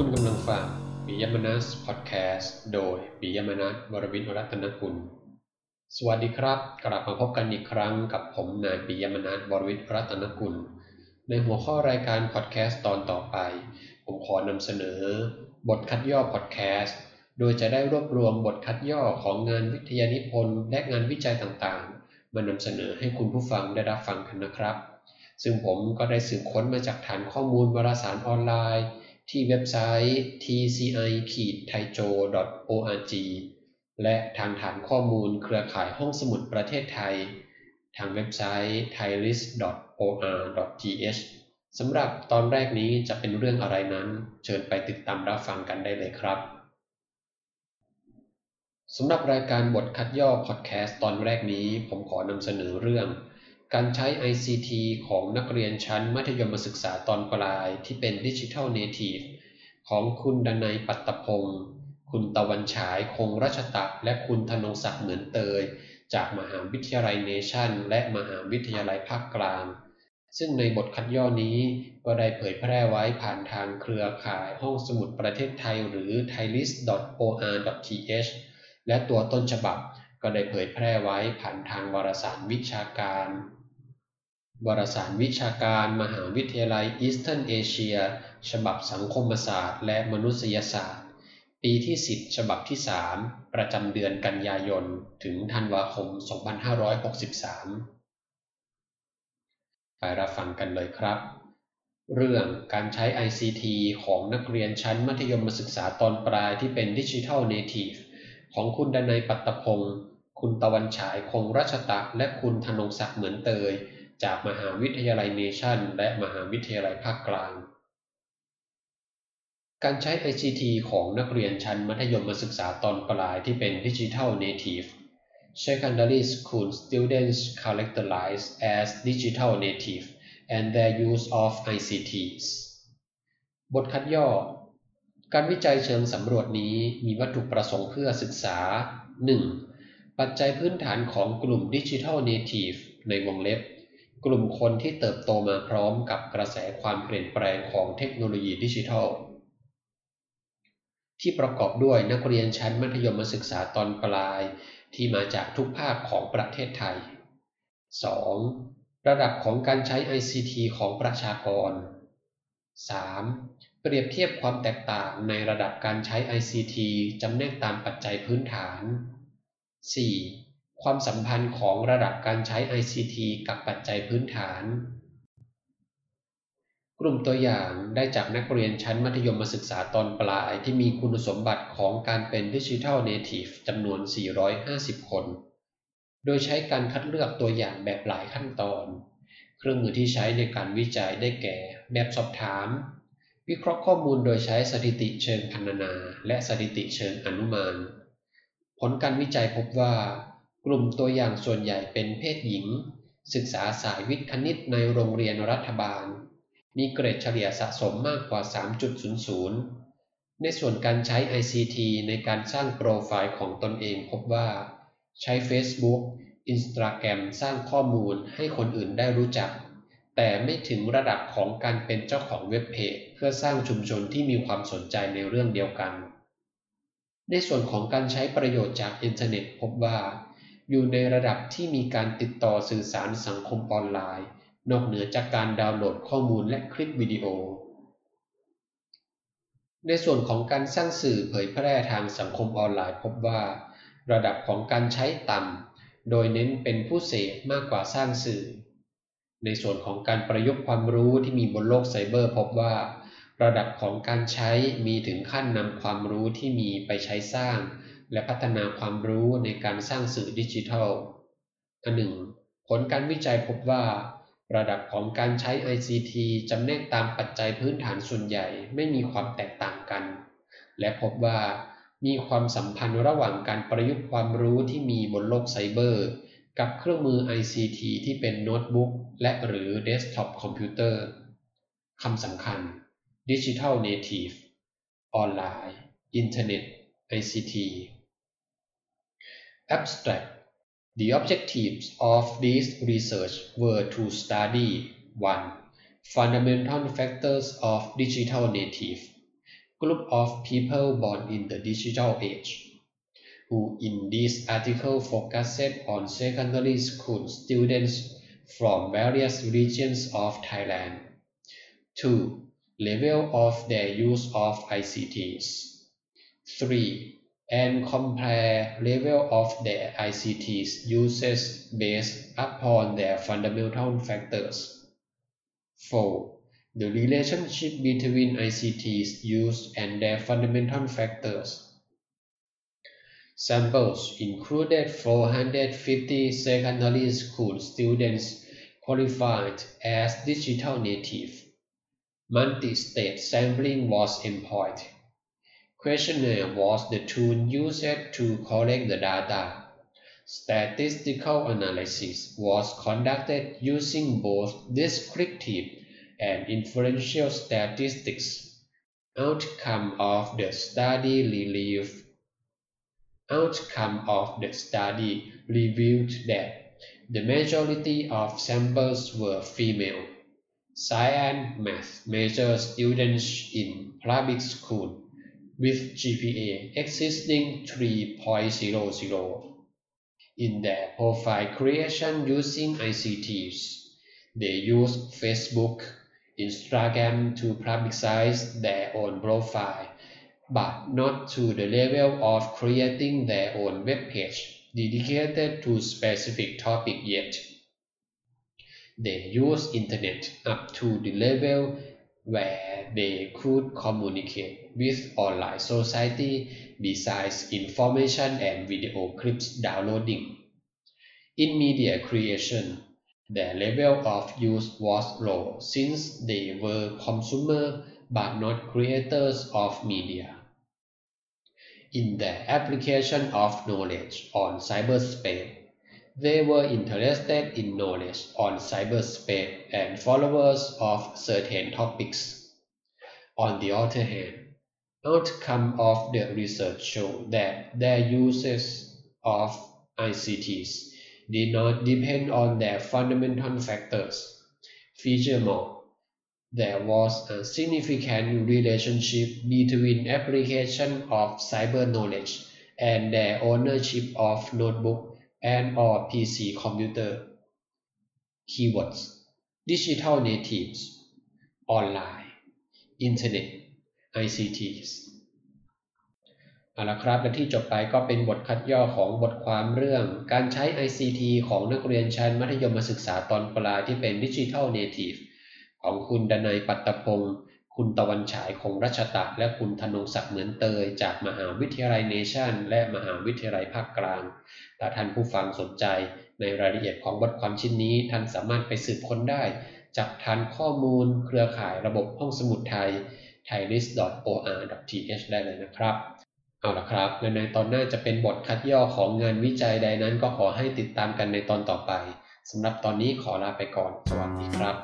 คุณกำลังฟังปิยมนัสพอดแคสต์โดยปิยมนัสวรวิทย์รัตนกุล สวัสดีครับ กลับมาพบกันอีกครั้งกับผมนายปิยมนัสวรวิทย์รัตนกุล ในหัวข้อรายการพอดแคสต์ตอนต่อไป ผมขอนำเสนอ บทคัดย่อพอดแคสต์โดยจะได้รวบรวมบทคัดย่อของงานวิทยานิพนธ์และงานวิจัยต่างๆ มานำเสนอให้คุณผู้ฟังได้รับฟังกันนะครับ ซึ่งผมก็ได้สืบค้นมาจากฐานข้อมูลวารสารออนไลน์ ที่เว็บไซต์ tci- thaijo. org และทางฐานข้อมูลเครือข่ายห้องสมุดประเทศไทย ทางเว็บไซต์ thailis.or.th สำหรับตอนแรกนี้จะเป็นเรื่องอะไรนั้น เชิญไปติดตามรับฟังกันได้เลยครับสำหรับรายการบทคัดย่อพอดแคสต์ตอนแรกนี้ ผมขอนำเสนอเรื่อง การใช้ ICT ของนักเรียนชั้นมัธยมศึกษาตอนปลายที่เป็น digital native ของคุณดนัยปัตตพงศ์คุณตะวันฉายคงรัชตะ และคุณธนงศักดิ์เหมือนเตย จากมหาวิทยาลัยเนชั่น และมหาวิทยาลัยภาคกลาง ซึ่งในบทคัดย่อนี้ก็ได้เผยแพร่ไว้ผ่านทางเครือข่ายห้องสมุดประเทศไทยหรือ thailis.or.th และตัวต้นฉบับก็ได้เผยแพร่ไว้ผ่านทางวารสารวิชาการ วารสารวิชาการมหาวิทยาลัยอีสเทิร์นเอเชียฉบับสังคมศาสตร์ และมนุษยศาสตร์ ปีที่ 10 ฉบับที่ 3 ประจำเดือนกันยายน ถึงธันวาคม 2563 ไปรับฟังกันเลยครับ เรื่องการใช้ ICT ของนักเรียนชั้นมัธยมศึกษาตอนปลายที่เป็น digital native ของคุณดนัยปัตตพงศ์คุณตะวันฉายคงรัชตะ และคุณธนงศักดิ์เหมือนเตย จากมหาวิทยาลัยเนชั่น และมหาวิทยาลัยภาคกลาง การใช้ ICT ของนักเรียนชั้นมัธยมศึกษาตอนปลายที่เป็นดิจิทัลเนทีฟ Secondary School students characterized as digital native and their use of ICTs บทคัดย่อ การวิจัยเชิงสำรวจนี้มีวัตถุประสงค์เพื่อศึกษา 1. ปัจจัยพื้นฐานของกลุ่มดิจิทัลเนทีฟในวงเล็บ กลุ่มคนที่เติบโตมาพร้อมกับกระแสความเปลี่ยนแปลงของเทคโนโลยีดิจิทัล ที่ประกอบด้วยนักเรียนชั้นมัธยมศึกษาตอนปลายที่มาจากทุกภาคของประเทศไทย 2. ระดับของการใช้ ICT ของประชากร 3. เปรียบเทียบความแตกต่างในระดับการใช้ ICT จำแนกตามปัจจัยพื้นฐาน 4. ความสัมพันธ์ของระดับการใช้ ICT กับปัจจัยพื้นฐาน กลุ่มตัวอย่างได้จากนักเรียนชั้นมัธยมศึกษาตอนปลายที่มีคุณสมบัติของการเป็นดิจิทัลเนทีฟจำนวน 450 คน โดยใช้การคัดเลือกตัวอย่างแบบหลายขั้นตอน เครื่องมือที่ใช้ในการวิจัยได้แก่ แบบสอบถาม วิเคราะห์ข้อมูลโดยใช้สถิติเชิงพรรณนา และสถิติเชิงอนุมาน ผลการวิจัยพบว่า กลุ่มตัวอย่างส่วนใหญ่เป็นเพศหญิง ศึกษาสายวิทย์คณิตในโรงเรียนรัฐบาล มีเกรดเฉลี่ยสะสมมากกว่า 3.00 ในส่วนการใช้ ICT ในการสร้างโปรไฟล์ของตนเองพบว่า ใช้ Facebook Instagram สร้างข้อมูลให้คนอื่นได้รู้จัก แต่ไม่ถึงระดับของการเป็นเจ้าของเว็บเพจเพื่อสร้างชุมชนที่มีความสนใจในเรื่องเดียวกัน ในส่วนของการใช้ประโยชน์จากอินเทอร์เน็ตพบว่า อยู่ในระดับที่มีการติดต่อสื่อสารสังคมออนไลน์ นอกเหนือจากการดาวน์โหลดข้อมูลและคลิปวิดีโอ ในส่วนของการสร้างสื่อเผยแพร่ทางสังคมออนไลน์พบว่า ระดับของการใช้ต่ำ โดยเน้นเป็นผู้เสพมากกว่าสร้างสื่อ ในส่วนของการประยุกต์ความรู้ที่มีบนโลกไซเบอร์ พบว่า ระดับของการใช้มีถึงขั้นนำความรู้ที่มีไปใช้สร้าง และพัฒนาความรู้ในการสร้างสื่อดิจิทัล อันหนึ่ง ผลการวิจัยพบว่า ระดับของการใช้ ICT จำแนกตามปัจจัยพื้นฐานส่วนใหญ่ไม่มีความแตกต่างกัน และพบว่ามีความสัมพันธ์ระหว่างการประยุกต์ความรู้ที่มีบนโลกไซเบอร์ กับเครื่องมือ ICT ที่เป็นโน้ตบุ๊กและหรือเดสก์ท็อปคอมพิวเตอร์คำสำคัญ Digital Native ออนไลน์ Internet ICT Abstract The objectives of this research were to study 1. Fundamental factors of digital native group of people born in the digital age, who in this article focused on secondary school students from various regions of Thailand. 2. Level of their use of ICTs. 3. And compare level of their ICTs uses based upon their fundamental factors. 4. The relationship between ICTs use and their fundamental factors. Samples included 450 secondary school students qualified as digital native. Multi-state sampling was employed. Questionnaire was the tool used to collect the data. Statistical analysis was conducted using both descriptive and inferential statistics. Outcome of the study relief. Outcome of the study revealed that the majority of samples were female. Science math major students in public school with GPA existing 3.00. In their profile creation using ICTs, they use Facebook, Instagram to publicize their own profile, but not to the level of creating their own web page dedicated to specific topic yet. They use internet up to the level where they could communicate with online society besides information and video clips downloading. In media creation, the level of use was low since they were consumers but not creators of media. In the application of knowledge on cyberspace, they were interested in knowledge on cyberspace and followers of certain topics. On the other hand, outcome of the research show that their uses of ICTs did not depend on their fundamental factors. Furthermore, there was a significant relationship between application of cyber knowledge and their ownership of notebook and or PC computer. Keywords Digital natives Online Internet ICTs เอาละครับและที่จบไปก็เป็นบทคัดย่อของบทความเรื่อง การใช้ ICT ของนักเรียนชั้นมัธยมศึกษาตอนปลายที่เป็น digital native ของคุณดนัยปัตตพงศ์ คุณตะวันฉายคงรัชตะ และคุณธนงศักดิ์เหมือนเตย จากมหาวิทยาลัยเนชั่น และมหาวิทยาลัยภาคกลางถ้าท่านผู้ฟังสนใจในรายละเอียดของบทความชิ้นนี้ ท่านสามารถไปสืบค้นได้ จากฐานข้อมูล เครือข่ายระบบห้องสมุดไทย thailist.or.th ได้เลยนะครับ เอาละครับและในตอนหน้าจะเป็นบทคัดย่อของงานวิจัยใดนั้นก็ขอให้ติดตามกันในตอนต่อไปสำหรับตอนนี้ขอลาไปก่อน สวัสดีครับ